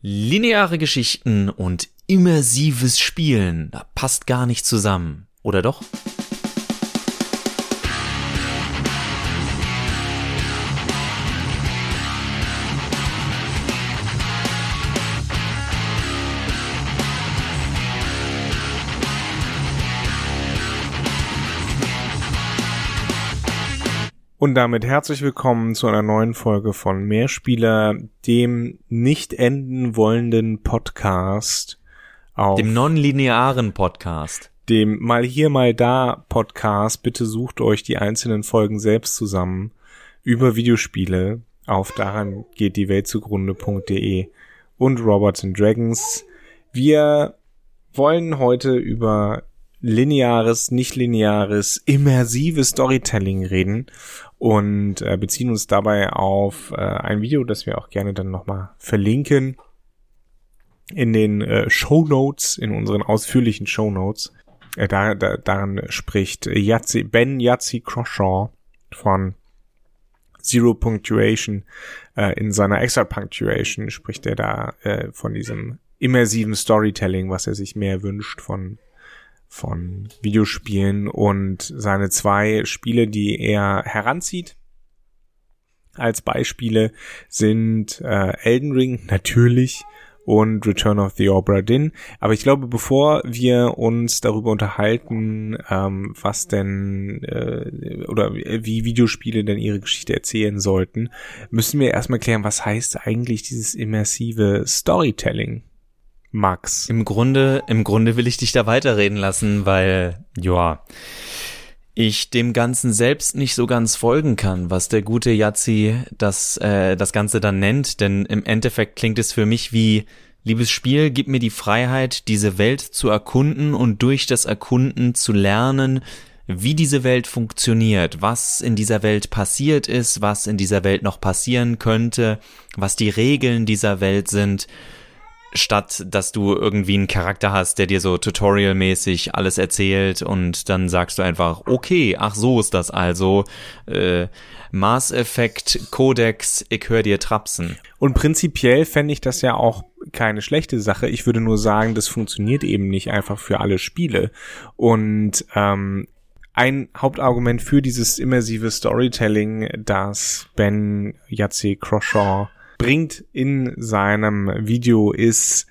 Lineare Geschichten und immersives Spielen passt gar nicht zusammen, oder doch? Und damit herzlich willkommen zu einer neuen Folge von Mehrspieler, dem nicht enden wollenden Podcast. Auf dem nonlinearen Podcast. Dem mal hier, mal da Podcast. Bitte sucht euch die einzelnen Folgen selbst zusammen über Videospiele auf daran geht die Welt zugrunde.de und Robots and Dragons. Wir wollen heute über lineares, nicht lineares, immersives Storytelling reden und äh, beziehen uns dabei auf äh, ein Video, das wir auch gerne dann nochmal verlinken in den äh, Show Notes, in unseren ausführlichen Show Notes. Äh, da, da, daran spricht Yazzi, Ben Yazzi Croshaw von Zero Punctuation. Äh, in seiner Extra Punctuation spricht er da äh, von diesem immersiven Storytelling, was er sich mehr wünscht von von Videospielen und seine zwei Spiele, die er heranzieht als Beispiele sind äh, Elden Ring natürlich und Return of the Obra Dinn. Aber ich glaube, bevor wir uns darüber unterhalten, ähm, was denn äh, oder wie Videospiele denn ihre Geschichte erzählen sollten, müssen wir erstmal klären, was heißt eigentlich dieses immersive Storytelling? Max. Im Grunde, im Grunde will ich dich da weiterreden lassen, weil, ja, ich dem Ganzen selbst nicht so ganz folgen kann, was der gute Yazzi das, äh, das Ganze dann nennt, denn im Endeffekt klingt es für mich wie, liebes Spiel, gib mir die Freiheit, diese Welt zu erkunden und durch das Erkunden zu lernen, wie diese Welt funktioniert, was in dieser Welt passiert ist, was in dieser Welt noch passieren könnte, was die Regeln dieser Welt sind, statt dass du irgendwie einen Charakter hast, der dir so tutorialmäßig alles erzählt und dann sagst du einfach, okay, ach so ist das also, äh, Mass Effect Codex, ich höre dir trapsen. Und prinzipiell fände ich das ja auch keine schlechte Sache. Ich würde nur sagen, das funktioniert eben nicht einfach für alle Spiele. Und ähm, ein Hauptargument für dieses immersive Storytelling, das Ben Yatze Croshaw bringt in seinem Video ist,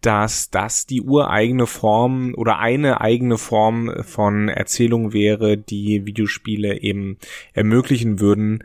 dass das die ureigene Form oder eine eigene Form von Erzählung wäre, die Videospiele eben ermöglichen würden,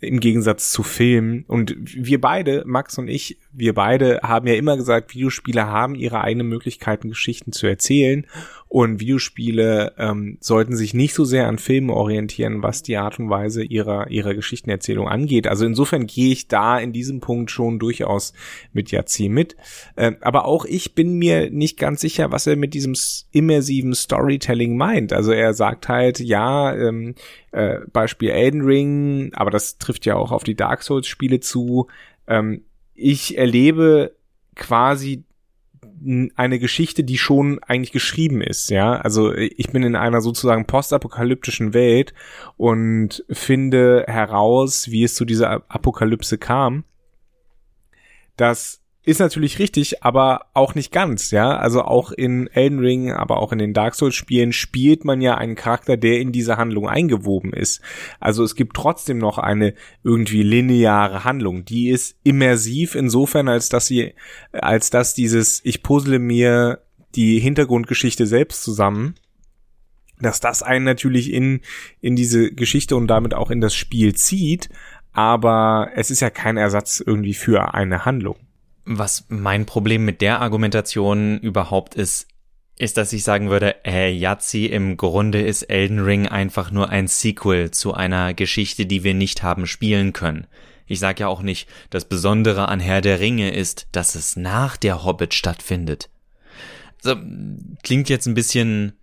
im Gegensatz zu Filmen. Und wir beide, Max und ich, wir beide haben ja immer gesagt, Videospiele haben ihre eigenen Möglichkeiten, Geschichten zu erzählen. Und Videospiele ähm, sollten sich nicht so sehr an Filmen orientieren, was die Art und Weise ihrer, ihrer Geschichtenerzählung angeht. Also insofern gehe ich da in diesem Punkt schon durchaus mit Yazzi mit. Äh, aber auch ich bin mir nicht ganz sicher, was er mit diesem immersiven Storytelling meint. Also er sagt halt, ja, ähm, äh, Beispiel Elden Ring, aber das trifft ja auch auf die Dark Souls Spiele zu. Ähm, ich erlebe quasi eine Geschichte, die schon eigentlich geschrieben ist, ja. Also ich bin in einer sozusagen postapokalyptischen Welt und finde heraus, wie es zu dieser Apokalypse kam. Das ist natürlich richtig, aber auch nicht ganz, ja. Also auch in Elden Ring, aber auch in den Dark Souls Spielen spielt man ja einen Charakter, der in diese Handlung eingewoben ist. Also es gibt trotzdem noch eine irgendwie lineare Handlung. Die ist immersiv insofern, als dass sie, als dass dieses, ich puzzle mir die Hintergrundgeschichte selbst zusammen, dass das einen natürlich in, in diese Geschichte und damit auch in das Spiel zieht, aber es ist ja kein Ersatz irgendwie für eine Handlung. Was mein Problem mit der Argumentation überhaupt ist, ist, dass ich sagen würde, äh, Yazzi, im Grunde ist Elden Ring einfach nur ein Sequel zu einer Geschichte, die wir nicht haben spielen können. Ich sag ja auch nicht, das Besondere an Herr der Ringe ist, dass es nach der Hobbit stattfindet. So, klingt jetzt ein bisschen,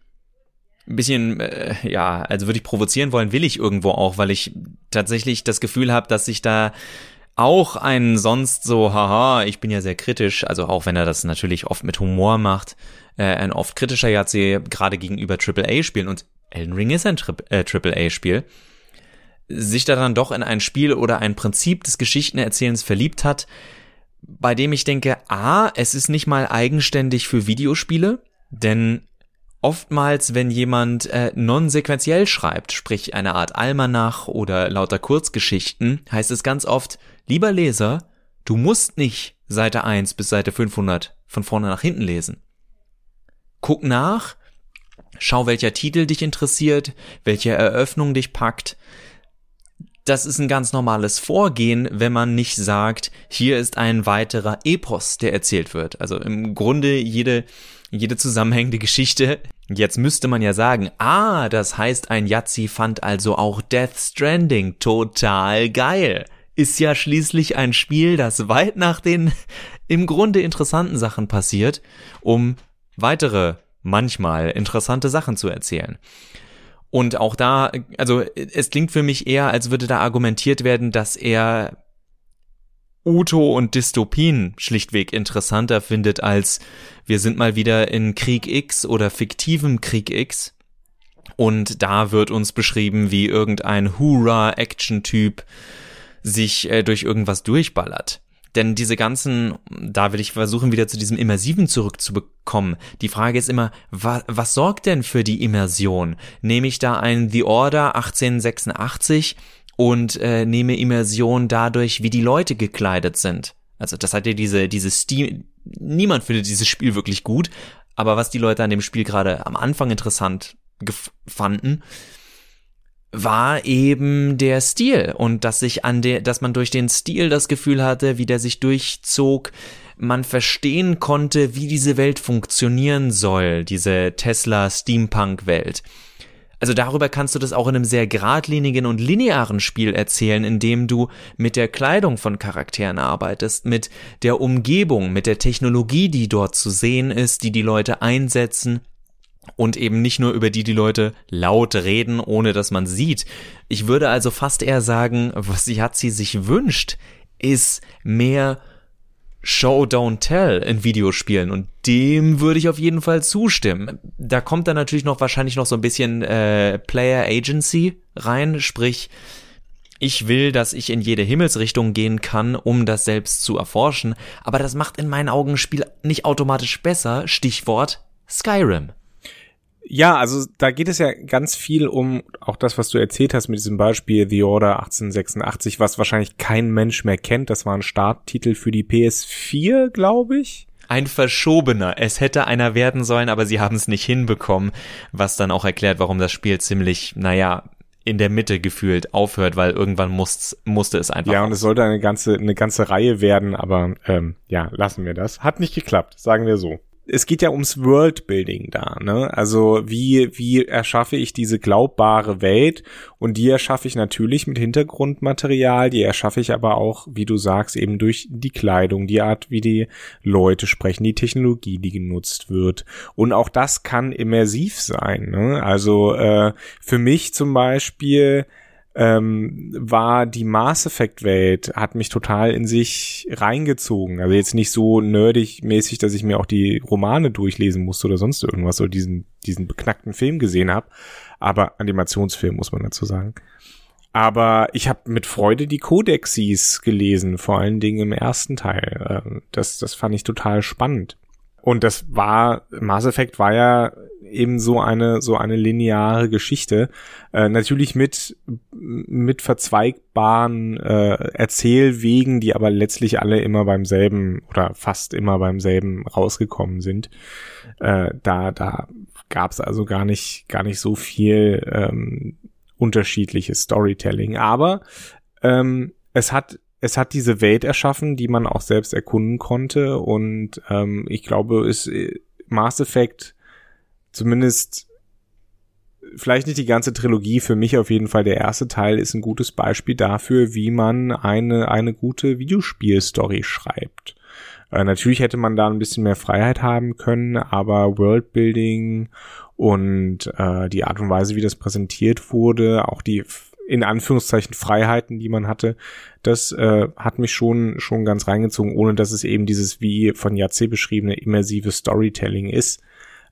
ein bisschen, äh, ja, also würde ich provozieren wollen, will ich irgendwo auch, weil ich tatsächlich das Gefühl habe, dass sich da auch ein sonst so, haha, ich bin ja sehr kritisch, also auch wenn er das natürlich oft mit Humor macht, äh, ein oft kritischer Jahrzeh, gerade gegenüber AAA-Spielen und Elden Ring ist ein äh, AAA-Spiel, sich da dann doch in ein Spiel oder ein Prinzip des Geschichtenerzählens verliebt hat, bei dem ich denke, a, es ist nicht mal eigenständig für Videospiele, denn oftmals, wenn jemand äh, non-sequenziell schreibt, sprich eine Art Almanach oder lauter Kurzgeschichten, heißt es ganz oft, lieber Leser, du musst nicht Seite 1 bis Seite 500 von vorne nach hinten lesen. Guck nach, schau, welcher Titel dich interessiert, welche Eröffnung dich packt, das ist ein ganz normales Vorgehen, wenn man nicht sagt, hier ist ein weiterer Epos, der erzählt wird. Also im Grunde jede, jede zusammenhängende Geschichte. Jetzt müsste man ja sagen, ah, das heißt, ein Yazzi fand also auch Death Stranding total geil. Ist ja schließlich ein Spiel, das weit nach den im Grunde interessanten Sachen passiert, um weitere, manchmal interessante Sachen zu erzählen. Und auch da, also es klingt für mich eher, als würde da argumentiert werden, dass er Uto und Dystopien schlichtweg interessanter findet als wir sind mal wieder in Krieg X oder fiktivem Krieg X. Und da wird uns beschrieben, wie irgendein Hurra-Action-Typ sich äh, durch irgendwas durchballert. Denn diese ganzen, da will ich versuchen, wieder zu diesem Immersiven zurückzubekommen. Die Frage ist immer, wa, was sorgt denn für die Immersion? Nehme ich da ein The Order 1886 und äh, nehme Immersion dadurch, wie die Leute gekleidet sind? Also das hat ja diese, diese Steam, niemand findet dieses Spiel wirklich gut, aber was die Leute an dem Spiel gerade am Anfang interessant fanden, war eben der Stil und dass sich an der, dass man durch den Stil das Gefühl hatte, wie der sich durchzog, man verstehen konnte, wie diese Welt funktionieren soll, diese Tesla Steampunk Welt. Also darüber kannst du das auch in einem sehr geradlinigen und linearen Spiel erzählen, in dem du mit der Kleidung von Charakteren arbeitest, mit der Umgebung, mit der Technologie, die dort zu sehen ist, die die Leute einsetzen und eben nicht nur über die die Leute laut reden, ohne dass man sieht. Ich würde also fast eher sagen, was Yazzi sich wünscht, ist mehr Show Don't Tell in Videospielen und dem würde ich auf jeden Fall zustimmen. Da kommt dann natürlich noch wahrscheinlich noch so ein bisschen äh, Player Agency rein, sprich ich will, dass ich in jede Himmelsrichtung gehen kann, um das selbst zu erforschen, aber das macht in meinen Augen Spiel nicht automatisch besser. Stichwort Skyrim. Ja, also da geht es ja ganz viel um auch das, was du erzählt hast mit diesem Beispiel The Order 1886, was wahrscheinlich kein Mensch mehr kennt. Das war ein Starttitel für die PS4, glaube ich. Ein verschobener. Es hätte einer werden sollen, aber sie haben es nicht hinbekommen, was dann auch erklärt, warum das Spiel ziemlich, naja, in der Mitte gefühlt aufhört, weil irgendwann muss, musste es einfach. Ja, und es sollte eine ganze, eine ganze Reihe werden, aber ähm, ja, lassen wir das. Hat nicht geklappt, sagen wir so es geht ja ums Worldbuilding da, ne? Also wie, wie erschaffe ich diese glaubbare Welt? Und die erschaffe ich natürlich mit Hintergrundmaterial, die erschaffe ich aber auch, wie du sagst, eben durch die Kleidung, die Art, wie die Leute sprechen, die Technologie, die genutzt wird. Und auch das kann immersiv sein, ne? Also äh, für mich zum Beispiel ähm, war die Mass Effect Welt, hat mich total in sich reingezogen. Also jetzt nicht so nerdig mäßig, dass ich mir auch die Romane durchlesen musste oder sonst irgendwas oder diesen, diesen beknackten Film gesehen habe. Aber Animationsfilm muss man dazu sagen. Aber ich habe mit Freude die Codexis gelesen, vor allen Dingen im ersten Teil. Ähm, das, das fand ich total spannend. Und das war, Mass Effect war ja eben so eine so eine lineare Geschichte. Äh, natürlich mit mit verzweigbaren äh, Erzählwegen die aber letztlich alle immer beim selben oder fast immer beim selben rausgekommen sind. Äh, da da gab es also gar nicht gar nicht so viel ähm, unterschiedliches Storytelling. Aber ähm, es hat es hat diese Welt erschaffen, die man auch selbst erkunden konnte und ähm, ich glaube, es äh, Mass Effect zumindest vielleicht nicht die ganze Trilogie, für mich auf jeden Fall der erste Teil ist ein gutes Beispiel dafür, wie man eine, eine gute Videospielstory schreibt. Äh, natürlich hätte man da ein bisschen mehr Freiheit haben können, aber Worldbuilding und äh, die Art und Weise, wie das präsentiert wurde, auch die in Anführungszeichen Freiheiten, die man hatte, das äh, hat mich schon schon ganz reingezogen, ohne dass es eben dieses wie von Jatze beschriebene immersive Storytelling ist.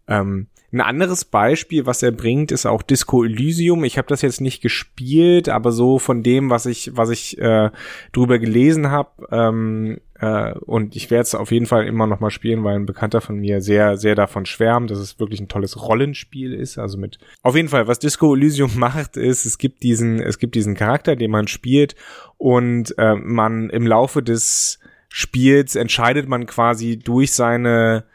Ähm, ein anderes Beispiel, was er bringt, ist auch Disco Elysium. Ich habe das jetzt nicht gespielt, aber so von dem, was ich, was ich äh, drüber gelesen habe, ähm, äh, und ich werde es auf jeden Fall immer noch mal spielen, weil ein Bekannter von mir sehr, sehr davon schwärmt, dass es wirklich ein tolles Rollenspiel ist. Also mit auf jeden Fall, was Disco Elysium macht, ist, es gibt diesen, es gibt diesen Charakter, den man spielt und äh, man im Laufe des Spiels entscheidet man quasi durch seine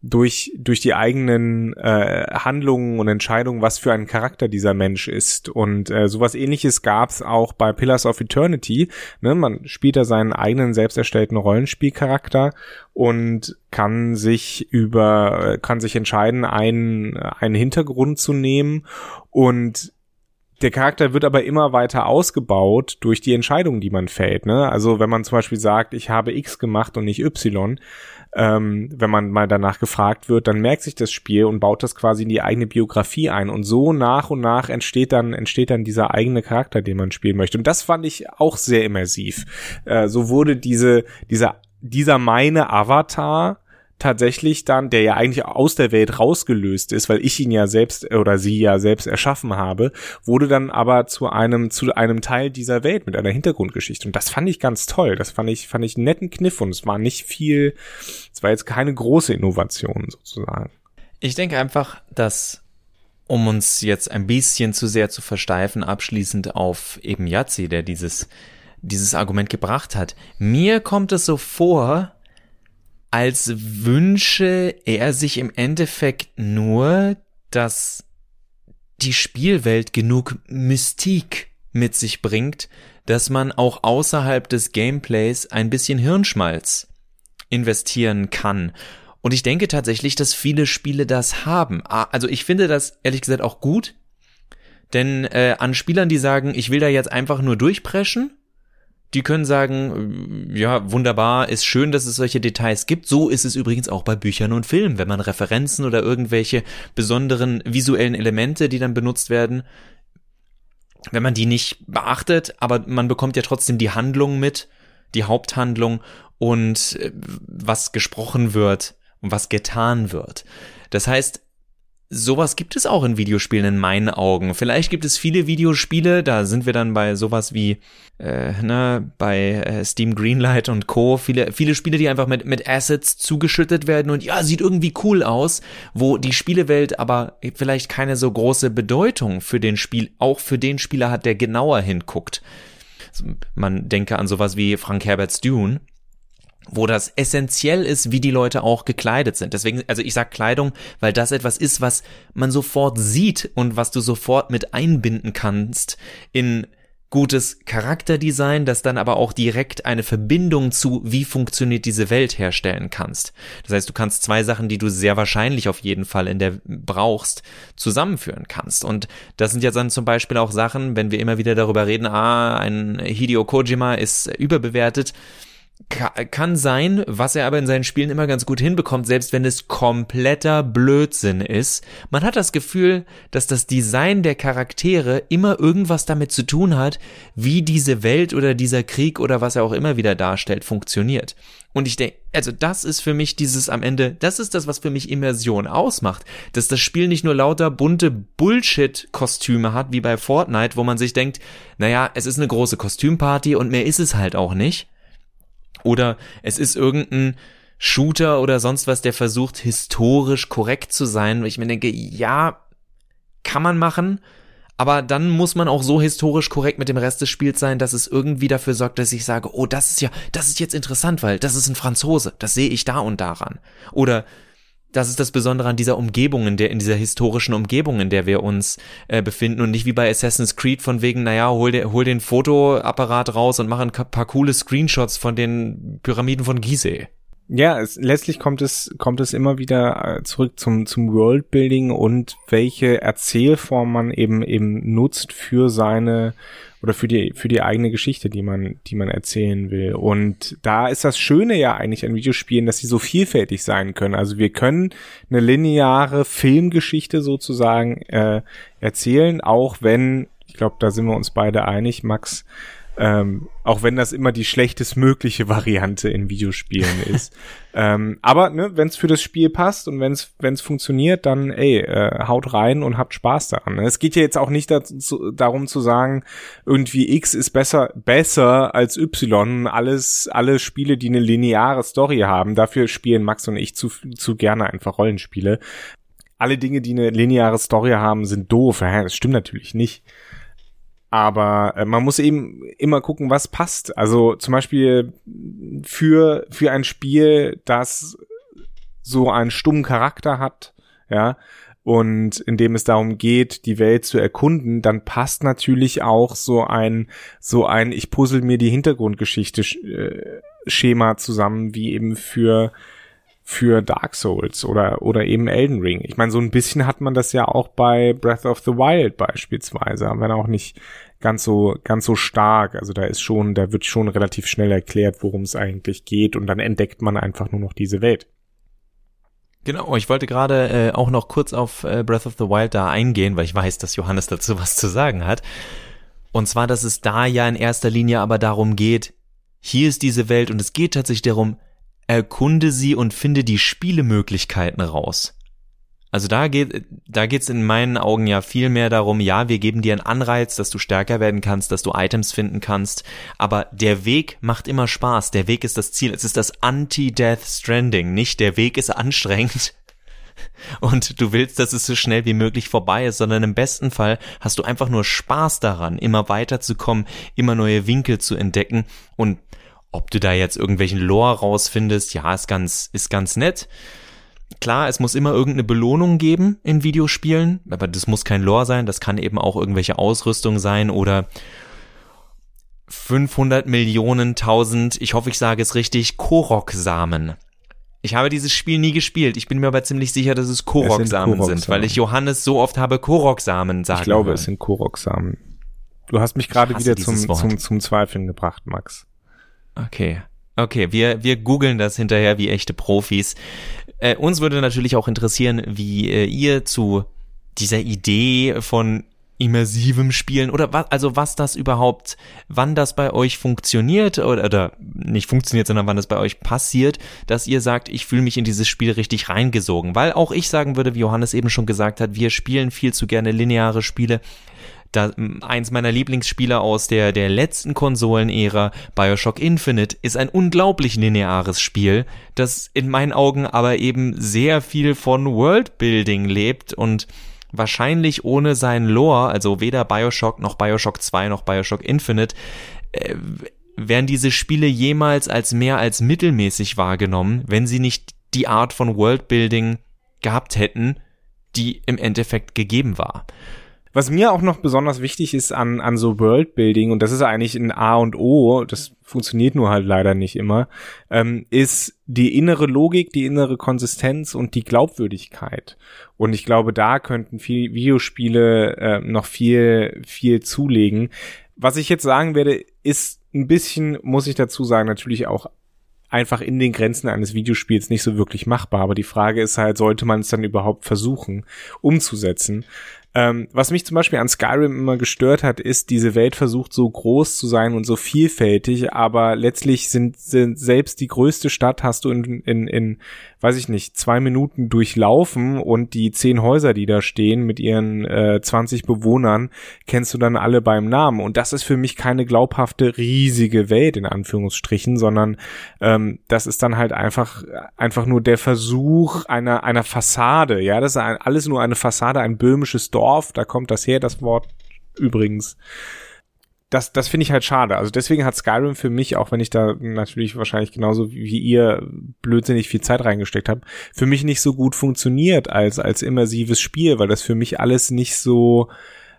durch, durch die eigenen äh, Handlungen und Entscheidungen, was für ein Charakter dieser Mensch ist. Und äh, sowas ähnliches gab's auch bei Pillars of Eternity. Ne? Man spielt da seinen eigenen selbst erstellten Rollenspielcharakter und kann sich über, kann sich entscheiden, einen, einen Hintergrund zu nehmen und der Charakter wird aber immer weiter ausgebaut durch die Entscheidungen, die man fällt. Ne? Also wenn man zum Beispiel sagt, ich habe X gemacht und nicht Y, ähm, wenn man mal danach gefragt wird, dann merkt sich das Spiel und baut das quasi in die eigene Biografie ein. Und so nach und nach entsteht dann, entsteht dann dieser eigene Charakter, den man spielen möchte. Und das fand ich auch sehr immersiv. Äh, so wurde diese, dieser, dieser meine Avatar tatsächlich dann, der ja eigentlich aus der Welt rausgelöst ist, weil ich ihn ja selbst oder sie ja selbst erschaffen habe, wurde dann aber zu einem zu einem Teil dieser Welt mit einer Hintergrundgeschichte und das fand ich ganz toll. Das fand ich fand ich einen netten Kniff und es war nicht viel, es war jetzt keine große Innovation sozusagen. Ich denke einfach, dass um uns jetzt ein bisschen zu sehr zu versteifen, abschließend auf eben Yazzi, der dieses dieses Argument gebracht hat. Mir kommt es so vor, als wünsche er sich im Endeffekt nur, dass die Spielwelt genug Mystik mit sich bringt, dass man auch außerhalb des Gameplays ein bisschen Hirnschmalz investieren kann. Und ich denke tatsächlich, dass viele Spiele das haben. Ah, also ich finde das ehrlich gesagt auch gut, denn äh, an Spielern, die sagen, ich will da jetzt einfach nur durchpreschen, die können sagen, äh, ja, wunderbar, ist schön, dass es solche Details gibt. So ist es übrigens auch bei Büchern und Filmen. Wenn man Referenzen oder irgendwelche besonderen visuellen Elemente, die dann benutzt werden, wenn man die nicht beachtet, aber man bekommt ja trotzdem die Handlung mit, die Haupthandlung und äh, was gesprochen wird und was getan wird. Das heißt, sowas gibt es auch in Videospielen in meinen Augen. Vielleicht gibt es viele Videospiele, da sind wir dann bei sowas wie äh, ne, bei äh, Steam Greenlight und Co. Viele, viele Spiele, die einfach mit, mit Assets zugeschüttet werden und ja, sieht irgendwie cool aus, wo die Spielewelt aber vielleicht keine so große Bedeutung für den Spiel, auch für den Spieler hat, der genauer hinguckt. Man denke an sowas wie Frank Herberts Dune wo das essentiell ist, wie die Leute auch gekleidet sind. Deswegen, also ich sag Kleidung, weil das etwas ist, was man sofort sieht und was du sofort mit einbinden kannst in gutes Charakterdesign, das dann aber auch direkt eine Verbindung zu, wie funktioniert diese Welt herstellen kannst. Das heißt, du kannst zwei Sachen, die du sehr wahrscheinlich auf jeden Fall in der brauchst, zusammenführen kannst. Und das sind ja dann zum Beispiel auch Sachen, wenn wir immer wieder darüber reden, ah, ein Hideo Kojima ist überbewertet, kann sein, was er aber in seinen Spielen immer ganz gut hinbekommt, selbst wenn es kompletter Blödsinn ist. Man hat das Gefühl, dass das Design der Charaktere immer irgendwas damit zu tun hat, wie diese Welt oder dieser Krieg oder was er auch immer wieder darstellt, funktioniert. Und ich denke, also das ist für mich dieses am Ende, das ist das, was für mich Immersion ausmacht, dass das Spiel nicht nur lauter bunte Bullshit-Kostüme hat, wie bei Fortnite, wo man sich denkt, naja, es ist eine große Kostümparty und mehr ist es halt auch nicht oder es ist irgendein Shooter oder sonst was, der versucht, historisch korrekt zu sein. ich mir denke, ja, kann man machen, aber dann muss man auch so historisch korrekt mit dem Rest des Spiels sein, dass es irgendwie dafür sorgt, dass ich sage, oh, das ist ja, das ist jetzt interessant, weil das ist ein Franzose, das sehe ich da und daran. Oder das ist das Besondere an dieser Umgebung, in der, in dieser historischen Umgebung, in der wir uns äh, befinden und nicht wie bei Assassin's Creed von wegen, naja, hol, de, hol den Fotoapparat raus und mach ein paar coole Screenshots von den Pyramiden von Gizeh. Ja, es, letztlich kommt es, kommt es immer wieder äh, zurück zum, zum Worldbuilding und welche Erzählform man eben, eben nutzt für seine, oder für die, für die eigene Geschichte, die man, die man erzählen will. Und da ist das Schöne ja eigentlich an Videospielen, dass sie so vielfältig sein können. Also wir können eine lineare Filmgeschichte sozusagen äh, erzählen, auch wenn, ich glaube, da sind wir uns beide einig, Max, Ähm, auch wenn das immer die schlechtestmögliche Variante in Videospielen ist. ähm, aber ne, wenn es für das Spiel passt und wenn es funktioniert, dann ey, äh, haut rein und habt Spaß daran. Ne? Es geht ja jetzt auch nicht dazu, darum zu sagen, irgendwie X ist besser besser als Y. Alles alle Spiele, die eine lineare Story haben, dafür spielen Max und ich zu zu gerne einfach Rollenspiele. Alle Dinge, die eine lineare Story haben, sind doof. Ja, das stimmt natürlich nicht. Aber äh, man muss eben immer gucken, was passt. Also zum Beispiel für, für ein Spiel, das so einen stummen Charakter hat, ja, und in dem es darum geht, die Welt zu erkunden, dann passt natürlich auch so ein, so ein, ich puzzle mir die Hintergrundgeschichte äh, Schema zusammen, wie eben für für Dark Souls oder, oder eben Elden Ring. Ich meine, so ein bisschen hat man das ja auch bei Breath of the Wild beispielsweise, wenn auch nicht ganz so, ganz so stark. Also da ist schon, da wird schon relativ schnell erklärt, worum es eigentlich geht und dann entdeckt man einfach nur noch diese Welt. Genau, ich wollte gerade äh, auch noch kurz auf äh, Breath of the Wild da eingehen, weil ich weiß, dass Johannes dazu was zu sagen hat. Und zwar, dass es da ja in erster Linie aber darum geht, hier ist diese Welt und es geht tatsächlich darum, erkunde sie und finde die Spielemöglichkeiten raus. Also da geht, da geht's in meinen Augen ja viel mehr darum, ja, wir geben dir einen Anreiz, dass du stärker werden kannst, dass du Items finden kannst, aber der Weg macht immer Spaß, der Weg ist das Ziel, es ist das Anti-Death Stranding, nicht der Weg ist anstrengend und du willst, dass es so schnell wie möglich vorbei ist, sondern im besten Fall hast du einfach nur Spaß daran, immer weiterzukommen, immer neue Winkel zu entdecken. Und ob du da jetzt irgendwelchen Lore rausfindest, ja, ist ganz, ist ganz nett. Klar, es muss immer irgendeine Belohnung geben in Videospielen, aber das muss kein Lore sein, das kann eben auch irgendwelche Ausrüstung sein oder 500 Millionen tausend, ich hoffe, ich sage es richtig, Korok-Samen. Ich habe dieses Spiel nie gespielt. Ich bin mir aber ziemlich sicher, dass es Korok-Samen sind, sind, weil ich Johannes so oft habe Korok-Samen sagen Ich glaube, hören. es sind Korok-Samen. Du hast mich gerade wieder zum, zum, zum Zweifeln gebracht, Max. Okay. Okay, wir, wir googeln das hinterher wie echte Profis. Äh, uns würde natürlich auch interessieren, wie äh, ihr zu dieser Idee von immersivem Spielen oder was, also was das überhaupt, wann das bei euch funktioniert oder, oder nicht funktioniert, sondern wann das bei euch passiert, dass ihr sagt, ich fühle mich in dieses Spiel richtig reingesogen. Weil auch ich sagen würde, wie Johannes eben schon gesagt hat, wir spielen viel zu gerne lineare Spiele da, eins meiner Lieblingsspiele aus der, der letzten Konsolenära, Bioshock Infinite, ist ein unglaublich lineares Spiel, das in meinen Augen aber eben sehr viel von Worldbuilding lebt und wahrscheinlich ohne sein Lore, also weder Bioshock noch Bioshock 2 noch Bioshock Infinite, äh, wären diese Spiele jemals als mehr als mittelmäßig wahrgenommen, wenn sie nicht die Art von Worldbuilding gehabt hätten, die im Endeffekt gegeben war. Was mir auch noch besonders wichtig ist an, an so Worldbuilding, und das ist eigentlich ein A und O, das funktioniert nur halt leider nicht immer, ähm, ist die innere Logik, die innere Konsistenz und die Glaubwürdigkeit. Und ich glaube, da könnten viel Videospiele äh, noch viel, viel zulegen. Was ich jetzt sagen werde, ist ein bisschen, muss ich dazu sagen, natürlich auch einfach in den Grenzen eines Videospiels nicht so wirklich machbar. Aber die Frage ist halt, sollte man es dann überhaupt versuchen umzusetzen? Ähm, was mich zum Beispiel an Skyrim immer gestört hat, ist, diese Welt versucht so groß zu sein und so vielfältig, aber letztlich sind, sind selbst die größte Stadt hast du in, in, in, weiß ich nicht, zwei Minuten durchlaufen und die zehn Häuser, die da stehen mit ihren äh, 20 Bewohnern, kennst du dann alle beim Namen. Und das ist für mich keine glaubhafte riesige Welt in Anführungsstrichen, sondern ähm, das ist dann halt einfach einfach nur der Versuch einer einer Fassade. Ja, das ist ein, alles nur eine Fassade, ein böhmisches Dorf Dorf, da kommt das her, das Wort übrigens. Das, das finde ich halt schade. Also deswegen hat Skyrim für mich, auch wenn ich da natürlich wahrscheinlich genauso wie ihr blödsinnig viel Zeit reingesteckt habt, für mich nicht so gut funktioniert als, als immersives Spiel, weil das für mich alles nicht so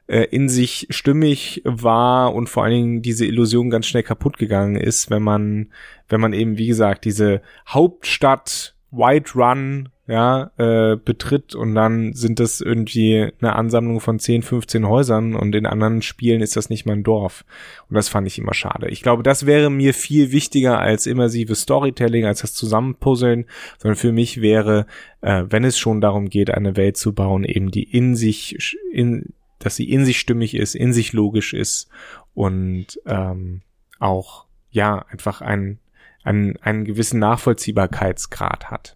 äh, in sich stimmig war und vor allen Dingen diese Illusion ganz schnell kaputt gegangen ist, wenn man, wenn man eben, wie gesagt, diese Hauptstadt White Run ja, äh, betritt und dann sind das irgendwie eine Ansammlung von 10, 15 Häusern und in anderen Spielen ist das nicht mal ein Dorf. Und das fand ich immer schade. Ich glaube, das wäre mir viel wichtiger als immersives Storytelling, als das Zusammenpuzzeln, sondern für mich wäre, äh, wenn es schon darum geht, eine Welt zu bauen, eben die in sich, in, dass sie in sich stimmig ist, in sich logisch ist und ähm, auch, ja, einfach einen, einen, einen gewissen Nachvollziehbarkeitsgrad hat.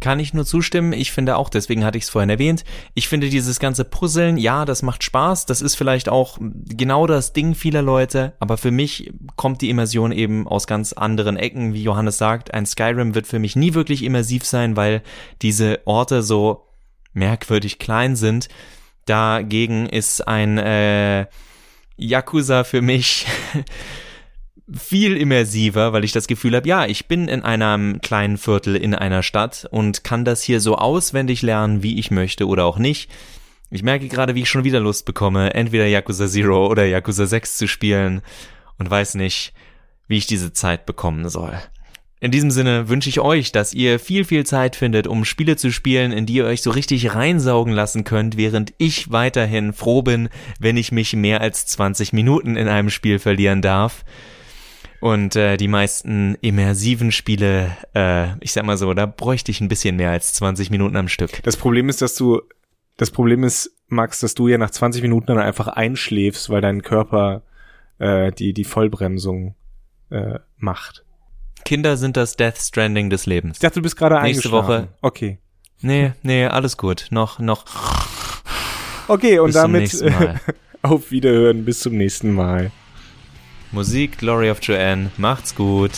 Kann ich nur zustimmen. Ich finde auch, deswegen hatte ich es vorhin erwähnt, ich finde dieses ganze Puzzeln, ja, das macht Spaß. Das ist vielleicht auch genau das Ding vieler Leute. Aber für mich kommt die Immersion eben aus ganz anderen Ecken. Wie Johannes sagt, ein Skyrim wird für mich nie wirklich immersiv sein, weil diese Orte so merkwürdig klein sind. Dagegen ist ein äh, Yakuza für mich viel immersiver, weil ich das Gefühl habe, ja, ich bin in einem kleinen Viertel in einer Stadt und kann das hier so auswendig lernen, wie ich möchte oder auch nicht. Ich merke gerade, wie ich schon wieder Lust bekomme, entweder Yakuza Zero oder Yakuza 6 zu spielen und weiß nicht, wie ich diese Zeit bekommen soll. In diesem Sinne wünsche ich euch, dass ihr viel, viel Zeit findet, um Spiele zu spielen, in die ihr euch so richtig reinsaugen lassen könnt, während ich weiterhin froh bin, wenn ich mich mehr als 20 Minuten in einem Spiel verlieren darf. Und äh, die meisten immersiven Spiele, äh, ich sag mal so, da bräuchte ich ein bisschen mehr als 20 Minuten am Stück. Das Problem ist, dass du, das Problem ist, Max, dass du ja nach 20 Minuten dann einfach einschläfst, weil dein Körper äh, die, die Vollbremsung äh, macht. Kinder sind das Death Stranding des Lebens. Ich dachte, du bist gerade Nächste. Woche. Okay. Nee, nee, alles gut. Noch, noch. Okay, und damit auf Wiederhören. Bis zum nächsten Mal. Musik, Glory of Joanne. Macht's gut.